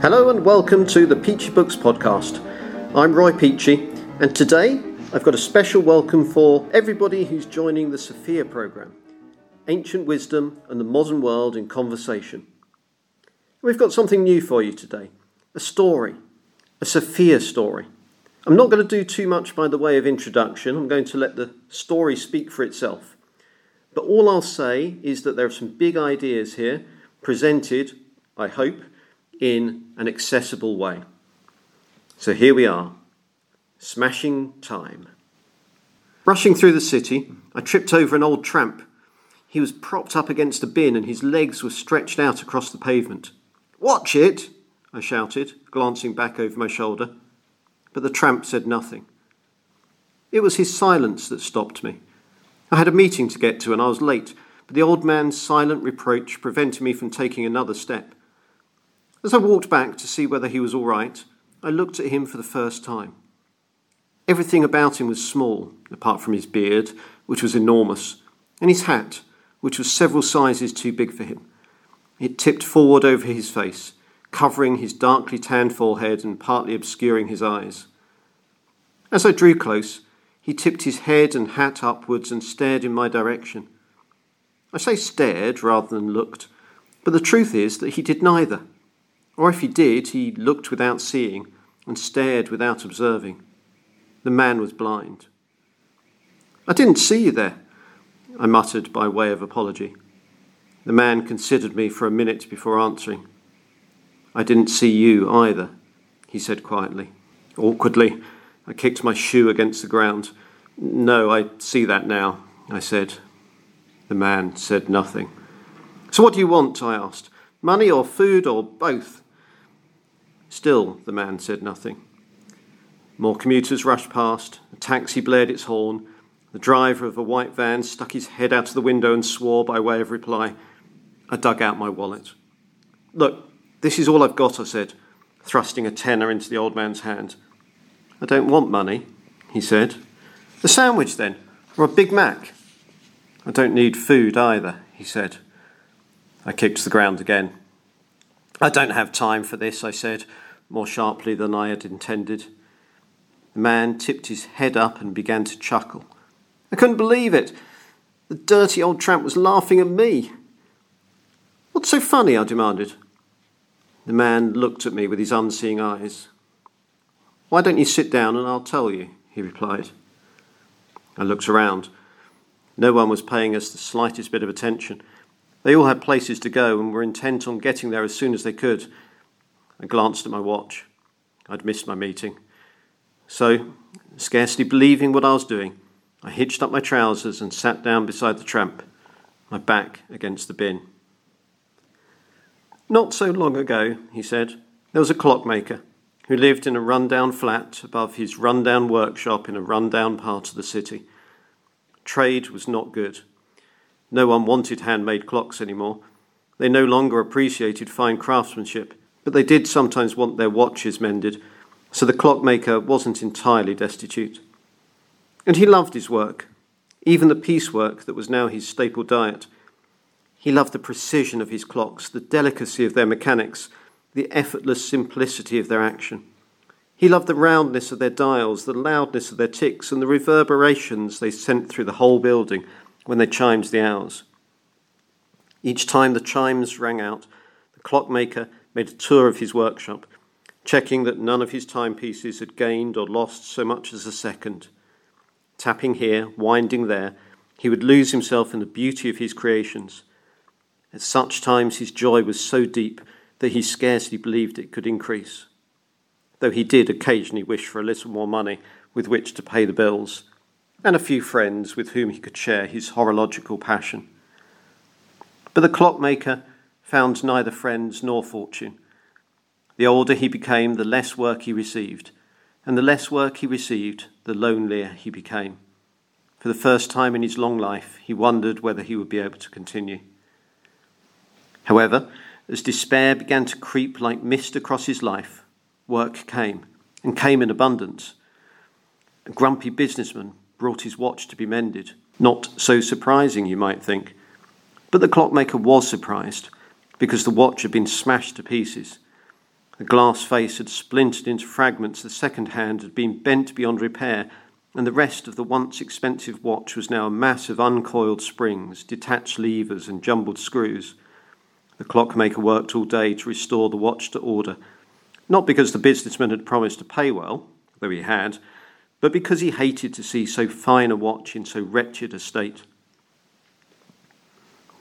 Hello and welcome to the Peachey Books podcast. I'm Roy Peachey, and today I've got a special welcome for everybody who's joining the Sophia program Ancient Wisdom and the Modern World in Conversation. We've got something new for you today a story, a Sophia story. I'm not going to do too much by the way of introduction, I'm going to let the story speak for itself. But all I'll say is that there are some big ideas here presented, I hope, in an accessible way. So here we are, smashing time. Rushing through the city, I tripped over an old tramp. He was propped up against a bin and his legs were stretched out across the pavement. Watch it! I shouted, glancing back over my shoulder. But the tramp said nothing. It was his silence that stopped me. I had a meeting to get to and I was late, but the old man's silent reproach prevented me from taking another step. As I walked back to see whether he was all right, I looked at him for the first time. Everything about him was small, apart from his beard, which was enormous, and his hat, which was several sizes too big for him. It tipped forward over his face, covering his darkly tanned forehead and partly obscuring his eyes. As I drew close, he tipped his head and hat upwards and stared in my direction. I say stared rather than looked, but the truth is that he did neither. Or if he did, he looked without seeing and stared without observing. The man was blind. I didn't see you there, I muttered by way of apology. The man considered me for a minute before answering. I didn't see you either, he said quietly. Awkwardly, I kicked my shoe against the ground. No, I see that now, I said. The man said nothing. So what do you want? I asked. Money or food or both? Still, the man said nothing. More commuters rushed past, a taxi blared its horn, the driver of a white van stuck his head out of the window and swore by way of reply. I dug out my wallet. Look, this is all I've got, I said, thrusting a tenner into the old man's hand. I don't want money, he said. A sandwich, then, or a Big Mac? I don't need food either, he said. I kicked the ground again. I don't have time for this, I said, more sharply than I had intended. The man tipped his head up and began to chuckle. I couldn't believe it. The dirty old tramp was laughing at me. What's so funny? I demanded. The man looked at me with his unseeing eyes. Why don't you sit down and I'll tell you? he replied. I looked around. No one was paying us the slightest bit of attention. They all had places to go and were intent on getting there as soon as they could. I glanced at my watch. I'd missed my meeting. So, scarcely believing what I was doing, I hitched up my trousers and sat down beside the tramp, my back against the bin. Not so long ago, he said, there was a clockmaker who lived in a rundown flat above his rundown workshop in a rundown part of the city. Trade was not good. No one wanted handmade clocks anymore. They no longer appreciated fine craftsmanship, but they did sometimes want their watches mended, so the clockmaker wasn't entirely destitute. And he loved his work, even the piecework that was now his staple diet. He loved the precision of his clocks, the delicacy of their mechanics, the effortless simplicity of their action. He loved the roundness of their dials, the loudness of their ticks, and the reverberations they sent through the whole building when they chimed the hours. Each time the chimes rang out, the clockmaker made a tour of his workshop, checking that none of his timepieces had gained or lost so much as a second. Tapping here, winding there, he would lose himself in the beauty of his creations. At such times his joy was so deep that he scarcely believed it could increase. Though he did occasionally wish for a little more money with which to pay the bills, and a few friends with whom he could share his horological passion. But the clockmaker found neither friends nor fortune. The older he became, the less work he received, and the less work he received, the lonelier he became. For the first time in his long life, he wondered whether he would be able to continue. However, as despair began to creep like mist across his life, work came, and came in abundance. A grumpy businessman brought his watch to be mended. Not so surprising, you might think. But the clockmaker was surprised because the watch had been smashed to pieces. The glass face had splintered into fragments, the second hand had been bent beyond repair, and the rest of the once expensive watch was now a mass of uncoiled springs, detached levers, and jumbled screws. The clockmaker worked all day to restore the watch to order, not because the businessman had promised to pay well, though he had, but because he hated to see so fine a watch in so wretched a state.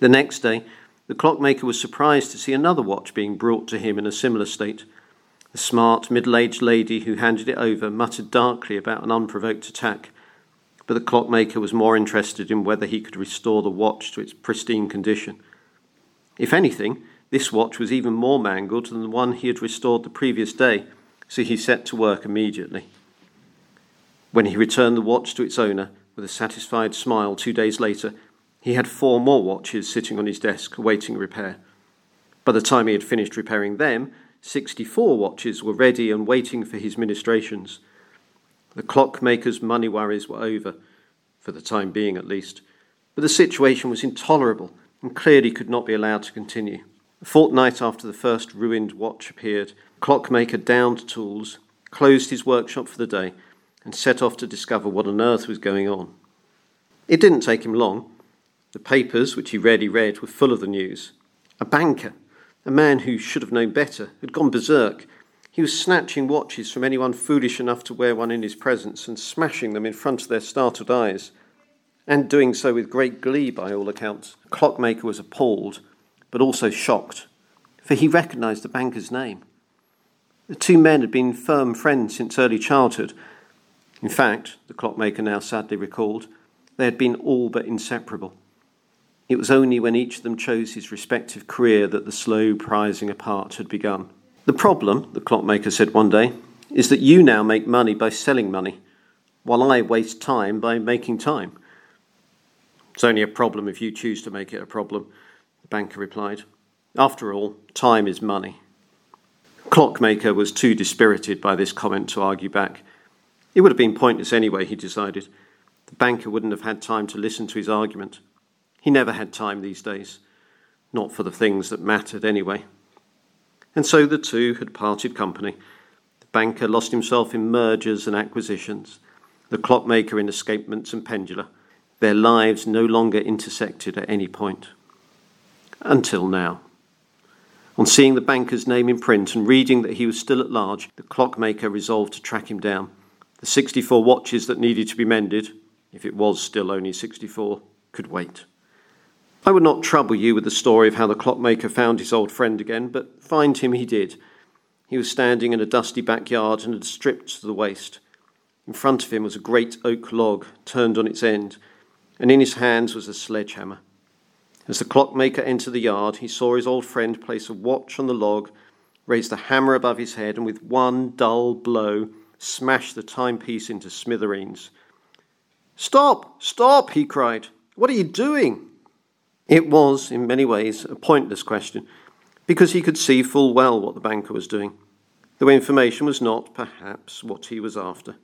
The next day, the clockmaker was surprised to see another watch being brought to him in a similar state. The smart, middle aged lady who handed it over muttered darkly about an unprovoked attack, but the clockmaker was more interested in whether he could restore the watch to its pristine condition. If anything, this watch was even more mangled than the one he had restored the previous day, so he set to work immediately. When he returned the watch to its owner with a satisfied smile two days later, he had four more watches sitting on his desk awaiting repair. By the time he had finished repairing them, 64 watches were ready and waiting for his ministrations. The clockmaker's money worries were over, for the time being at least, but the situation was intolerable and clearly could not be allowed to continue. A fortnight after the first ruined watch appeared, clockmaker downed tools, closed his workshop for the day, and set off to discover what on earth was going on. It didn't take him long. The papers, which he rarely read, were full of the news. A banker, a man who should have known better, had gone berserk. He was snatching watches from anyone foolish enough to wear one in his presence and smashing them in front of their startled eyes and doing so with great glee by all accounts. Clockmaker was appalled, but also shocked, for he recognized the banker's name. The two men had been firm friends since early childhood. In fact, the clockmaker now sadly recalled, they had been all but inseparable. It was only when each of them chose his respective career that the slow prizing apart had begun. The problem, the clockmaker said one day, is that you now make money by selling money, while I waste time by making time. It's only a problem if you choose to make it a problem, the banker replied. After all, time is money. Clockmaker was too dispirited by this comment to argue back. It would have been pointless anyway, he decided. The banker wouldn't have had time to listen to his argument. He never had time these days, not for the things that mattered anyway. And so the two had parted company. The banker lost himself in mergers and acquisitions, the clockmaker in escapements and pendula. Their lives no longer intersected at any point. Until now. On seeing the banker's name in print and reading that he was still at large, the clockmaker resolved to track him down. The 64 watches that needed to be mended, if it was still only 64, could wait. I would not trouble you with the story of how the clockmaker found his old friend again, but find him he did. He was standing in a dusty backyard and had stripped to the waist. In front of him was a great oak log turned on its end and in his hands was a sledgehammer. As the clockmaker entered the yard, he saw his old friend place a watch on the log, raise the hammer above his head, and with one dull blow, smash the timepiece into smithereens. Stop! Stop! he cried. What are you doing? It was, in many ways, a pointless question, because he could see full well what the banker was doing, though information was not, perhaps, what he was after.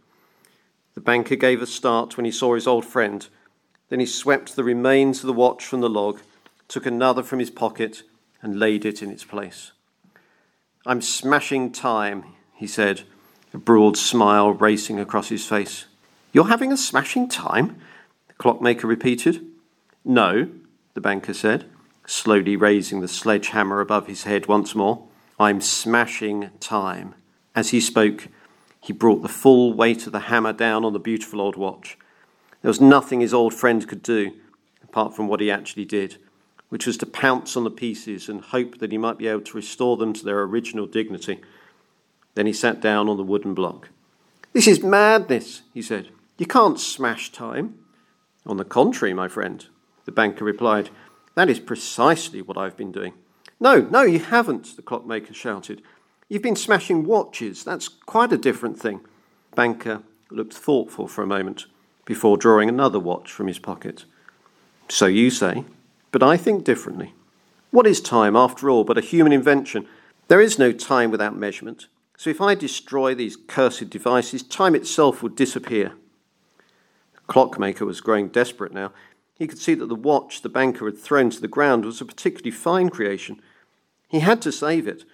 The banker gave a start when he saw his old friend then he swept the remains of the watch from the log, took another from his pocket, and laid it in its place. I'm smashing time, he said, a broad smile racing across his face. You're having a smashing time? The clockmaker repeated. No, the banker said, slowly raising the sledgehammer above his head once more. I'm smashing time. As he spoke, he brought the full weight of the hammer down on the beautiful old watch. There was nothing his old friend could do, apart from what he actually did, which was to pounce on the pieces and hope that he might be able to restore them to their original dignity. Then he sat down on the wooden block. This is madness, he said. You can't smash time. On the contrary, my friend, the banker replied, that is precisely what I've been doing. No, no, you haven't, the clockmaker shouted. You've been smashing watches. That's quite a different thing. Banker looked thoughtful for a moment before drawing another watch from his pocket. So you say, but I think differently. What is time, after all, but a human invention? There is no time without measurement. So if I destroy these cursed devices, time itself would disappear. The clockmaker was growing desperate now. He could see that the watch the banker had thrown to the ground was a particularly fine creation. He had to save it.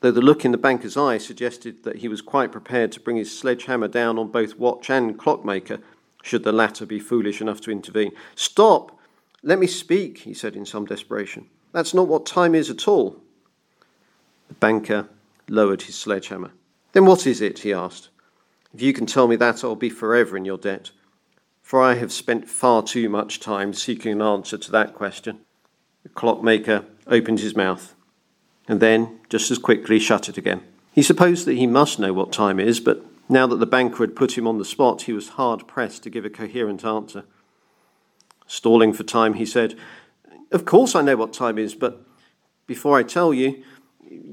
though the look in the banker's eye suggested that he was quite prepared to bring his sledgehammer down on both watch and clockmaker, should the latter be foolish enough to intervene. Stop! Let me speak, he said in some desperation. That's not what time is at all. The banker lowered his sledgehammer. Then what is it? he asked. If you can tell me that, I'll be forever in your debt, for I have spent far too much time seeking an answer to that question. The clockmaker opened his mouth and then, just as quickly, shut it again. He supposed that he must know what time is, but now that the banker had put him on the spot, he was hard pressed to give a coherent answer. Stalling for time, he said, Of course I know what time is, but before I tell you,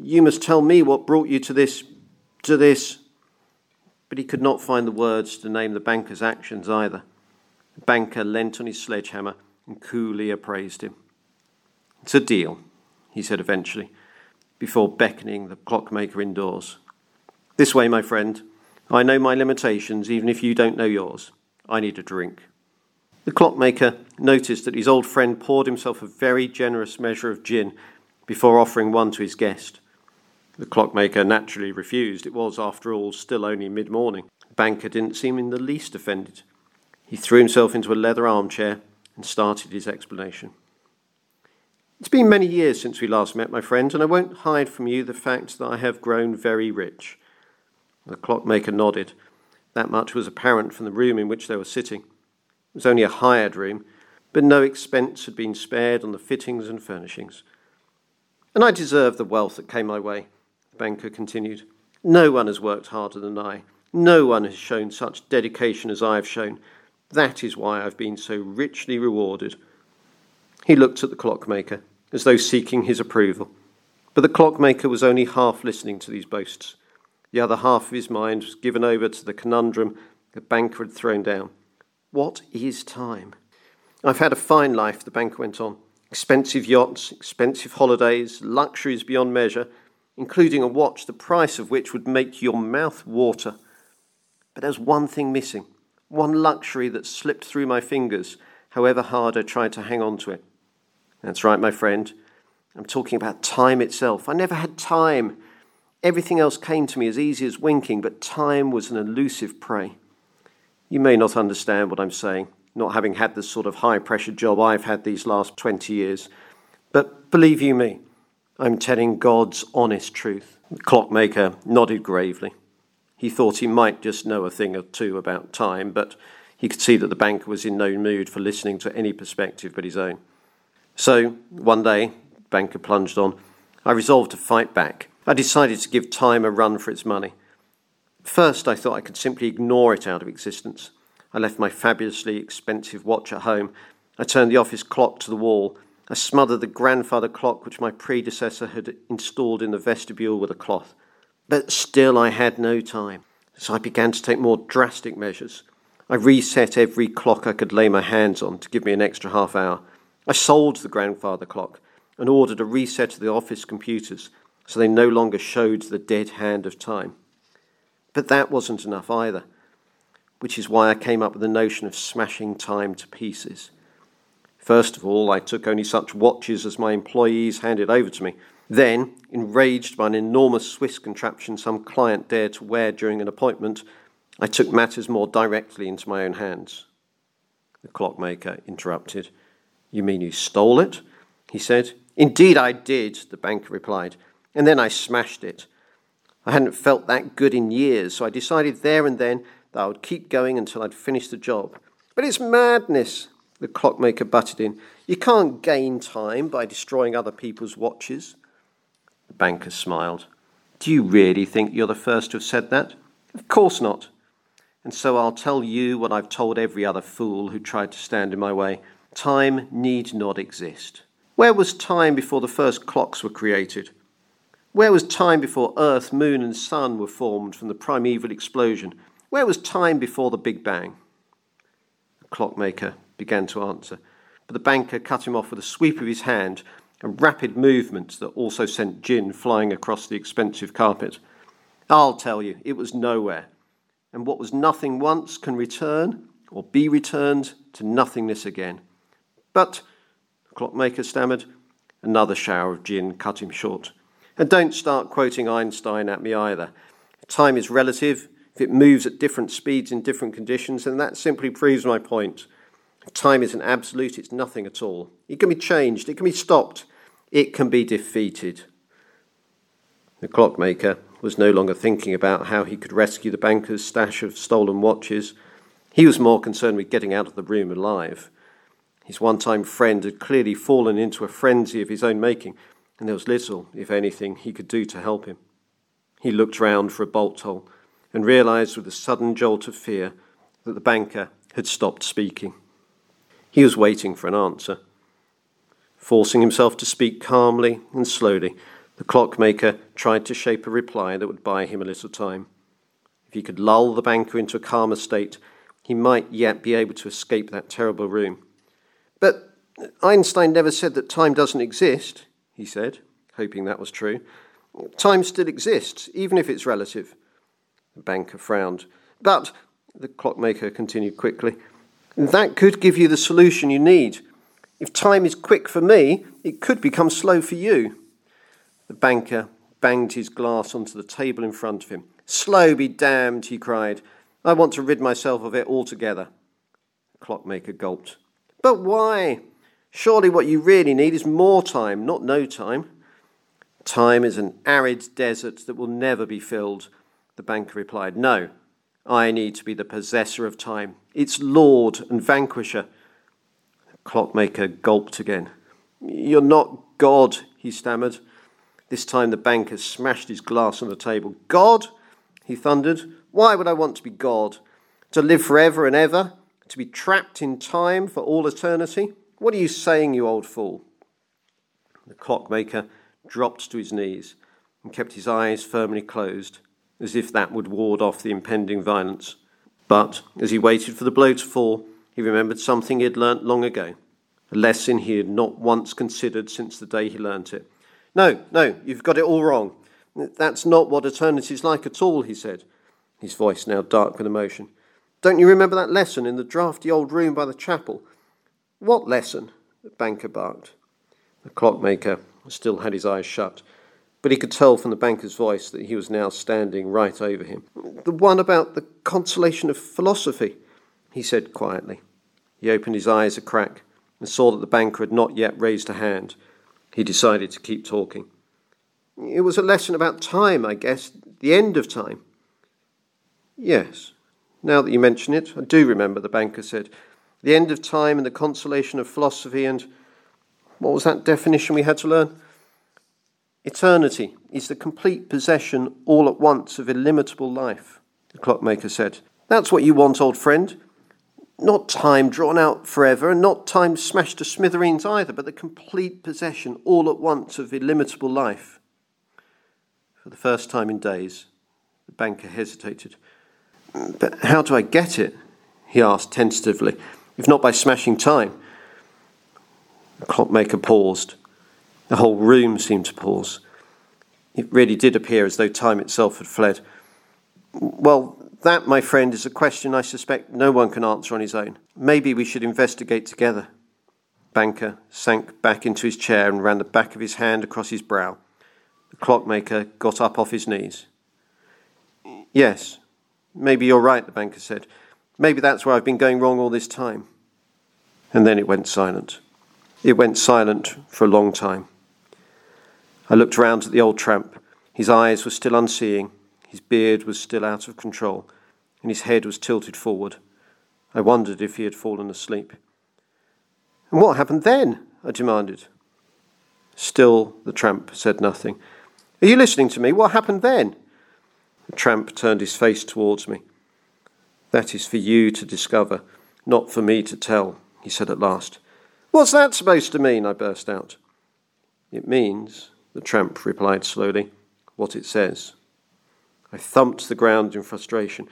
you must tell me what brought you to this. to this. But he could not find the words to name the banker's actions either. The banker leant on his sledgehammer and coolly appraised him. It's a deal, he said eventually before beckoning the clockmaker indoors. This way, my friend. I know my limitations, even if you don't know yours. I need a drink. The clockmaker noticed that his old friend poured himself a very generous measure of gin before offering one to his guest. The clockmaker naturally refused. It was, after all, still only mid morning. The banker didn't seem in the least offended. He threw himself into a leather armchair and started his explanation. It's been many years since we last met, my friend, and I won't hide from you the fact that I have grown very rich. The clockmaker nodded. That much was apparent from the room in which they were sitting. It was only a hired room, but no expense had been spared on the fittings and furnishings. And I deserve the wealth that came my way, banker continued. No one has worked harder than I. No one has shown such dedication as I have shown. That is why I've been so richly rewarded. He looked at the clockmaker, as though seeking his approval. But the clockmaker was only half listening to these boasts. The other half of his mind was given over to the conundrum the banker had thrown down. What is time? I've had a fine life, the banker went on. Expensive yachts, expensive holidays, luxuries beyond measure, including a watch the price of which would make your mouth water. But there's one thing missing, one luxury that slipped through my fingers, however hard I tried to hang on to it. That's right, my friend. I'm talking about time itself. I never had time. Everything else came to me as easy as winking, but time was an elusive prey. You may not understand what I'm saying, not having had the sort of high pressure job I've had these last 20 years. But believe you me, I'm telling God's honest truth. The clockmaker nodded gravely. He thought he might just know a thing or two about time, but he could see that the banker was in no mood for listening to any perspective but his own. So one day, the banker plunged on, I resolved to fight back. I decided to give time a run for its money. First, I thought I could simply ignore it out of existence. I left my fabulously expensive watch at home. I turned the office clock to the wall. I smothered the grandfather clock which my predecessor had installed in the vestibule with a cloth. But still, I had no time. So I began to take more drastic measures. I reset every clock I could lay my hands on to give me an extra half hour. I sold the grandfather clock and ordered a reset of the office computers so they no longer showed the dead hand of time. But that wasn't enough either, which is why I came up with the notion of smashing time to pieces. First of all, I took only such watches as my employees handed over to me. Then, enraged by an enormous Swiss contraption some client dared to wear during an appointment, I took matters more directly into my own hands. The clockmaker interrupted. You mean you stole it? He said. Indeed, I did, the banker replied, and then I smashed it. I hadn't felt that good in years, so I decided there and then that I would keep going until I'd finished the job. But it's madness, the clockmaker butted in. You can't gain time by destroying other people's watches. The banker smiled. Do you really think you're the first to have said that? Of course not. And so I'll tell you what I've told every other fool who tried to stand in my way. Time need not exist. Where was time before the first clocks were created? Where was time before Earth, Moon, and Sun were formed from the primeval explosion? Where was time before the Big Bang? The clockmaker began to answer, but the banker cut him off with a sweep of his hand, a rapid movement that also sent gin flying across the expensive carpet. I'll tell you, it was nowhere. And what was nothing once can return, or be returned, to nothingness again. But, the clockmaker stammered. Another shower of gin cut him short. And don't start quoting Einstein at me either. Time is relative. If it moves at different speeds in different conditions, then that simply proves my point. Time isn't absolute, it's nothing at all. It can be changed, it can be stopped, it can be defeated. The clockmaker was no longer thinking about how he could rescue the banker's stash of stolen watches. He was more concerned with getting out of the room alive. His one time friend had clearly fallen into a frenzy of his own making, and there was little, if anything, he could do to help him. He looked round for a bolt hole and realized with a sudden jolt of fear that the banker had stopped speaking. He was waiting for an answer. Forcing himself to speak calmly and slowly, the clockmaker tried to shape a reply that would buy him a little time. If he could lull the banker into a calmer state, he might yet be able to escape that terrible room. But Einstein never said that time doesn't exist, he said, hoping that was true. Time still exists, even if it's relative. The banker frowned. But, the clockmaker continued quickly, that could give you the solution you need. If time is quick for me, it could become slow for you. The banker banged his glass onto the table in front of him. Slow be damned, he cried. I want to rid myself of it altogether. The clockmaker gulped. But why? Surely what you really need is more time, not no time. Time is an arid desert that will never be filled, the banker replied. No, I need to be the possessor of time, its lord and vanquisher. The clockmaker gulped again. You're not God, he stammered. This time the banker smashed his glass on the table. God? he thundered. Why would I want to be God? To live forever and ever? To be trapped in time for all eternity? What are you saying, you old fool? The clockmaker dropped to his knees and kept his eyes firmly closed, as if that would ward off the impending violence. But as he waited for the blow to fall, he remembered something he had learnt long ago, a lesson he had not once considered since the day he learnt it. No, no, you've got it all wrong. That's not what eternity's like at all, he said, his voice now dark with emotion. Don't you remember that lesson in the draughty old room by the chapel? What lesson? the banker barked. The clockmaker still had his eyes shut, but he could tell from the banker's voice that he was now standing right over him. The one about the consolation of philosophy, he said quietly. He opened his eyes a crack and saw that the banker had not yet raised a hand. He decided to keep talking. It was a lesson about time, I guess, the end of time. Yes, now that you mention it, I do remember, the banker said. The end of time and the consolation of philosophy, and what was that definition we had to learn? Eternity is the complete possession all at once of illimitable life, the clockmaker said. That's what you want, old friend. Not time drawn out forever, and not time smashed to smithereens either, but the complete possession all at once of illimitable life. For the first time in days, the banker hesitated. But how do I get it? he asked tentatively, if not by smashing time. The clockmaker paused. The whole room seemed to pause. It really did appear as though time itself had fled. Well, that, my friend, is a question I suspect no one can answer on his own. Maybe we should investigate together. Banker sank back into his chair and ran the back of his hand across his brow. The clockmaker got up off his knees. Yes, maybe you're right, the banker said. Maybe that's where I've been going wrong all this time. And then it went silent. It went silent for a long time. I looked round at the old tramp. His eyes were still unseeing, his beard was still out of control, and his head was tilted forward. I wondered if he had fallen asleep. And what happened then? I demanded. Still, the tramp said nothing. Are you listening to me? What happened then? The tramp turned his face towards me. That is for you to discover, not for me to tell, he said at last. What's that supposed to mean? I burst out. It means, the tramp replied slowly, what it says. I thumped the ground in frustration.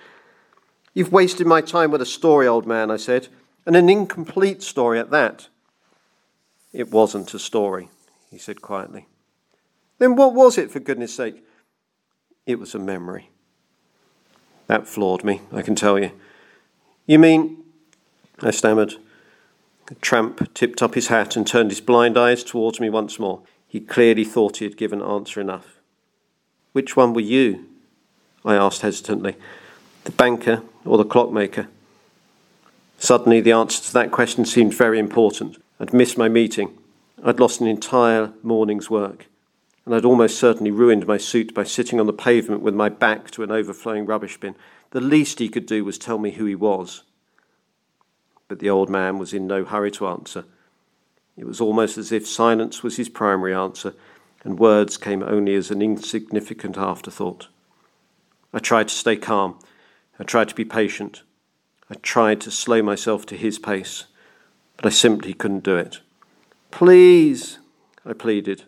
You've wasted my time with a story, old man, I said, and an incomplete story at that. It wasn't a story, he said quietly. Then what was it, for goodness sake? It was a memory. That floored me, I can tell you. You mean, I stammered. The tramp tipped up his hat and turned his blind eyes towards me once more. He clearly thought he had given answer enough. Which one were you? I asked hesitantly. The banker or the clockmaker? Suddenly, the answer to that question seemed very important. I'd missed my meeting. I'd lost an entire morning's work. And I'd almost certainly ruined my suit by sitting on the pavement with my back to an overflowing rubbish bin. The least he could do was tell me who he was. But the old man was in no hurry to answer. It was almost as if silence was his primary answer, and words came only as an insignificant afterthought. I tried to stay calm. I tried to be patient. I tried to slow myself to his pace, but I simply couldn't do it. Please, I pleaded.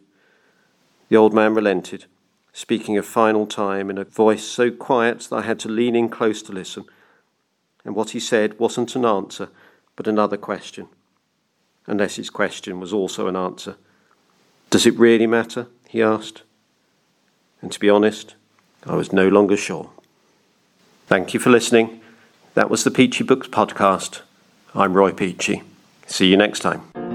The old man relented, speaking a final time in a voice so quiet that I had to lean in close to listen. And what he said wasn't an answer, but another question unless his question was also an answer. Does it really matter? he asked. And to be honest, I was no longer sure. Thank you for listening. That was the Peachey Books podcast. I'm Roy Peachey. See you next time.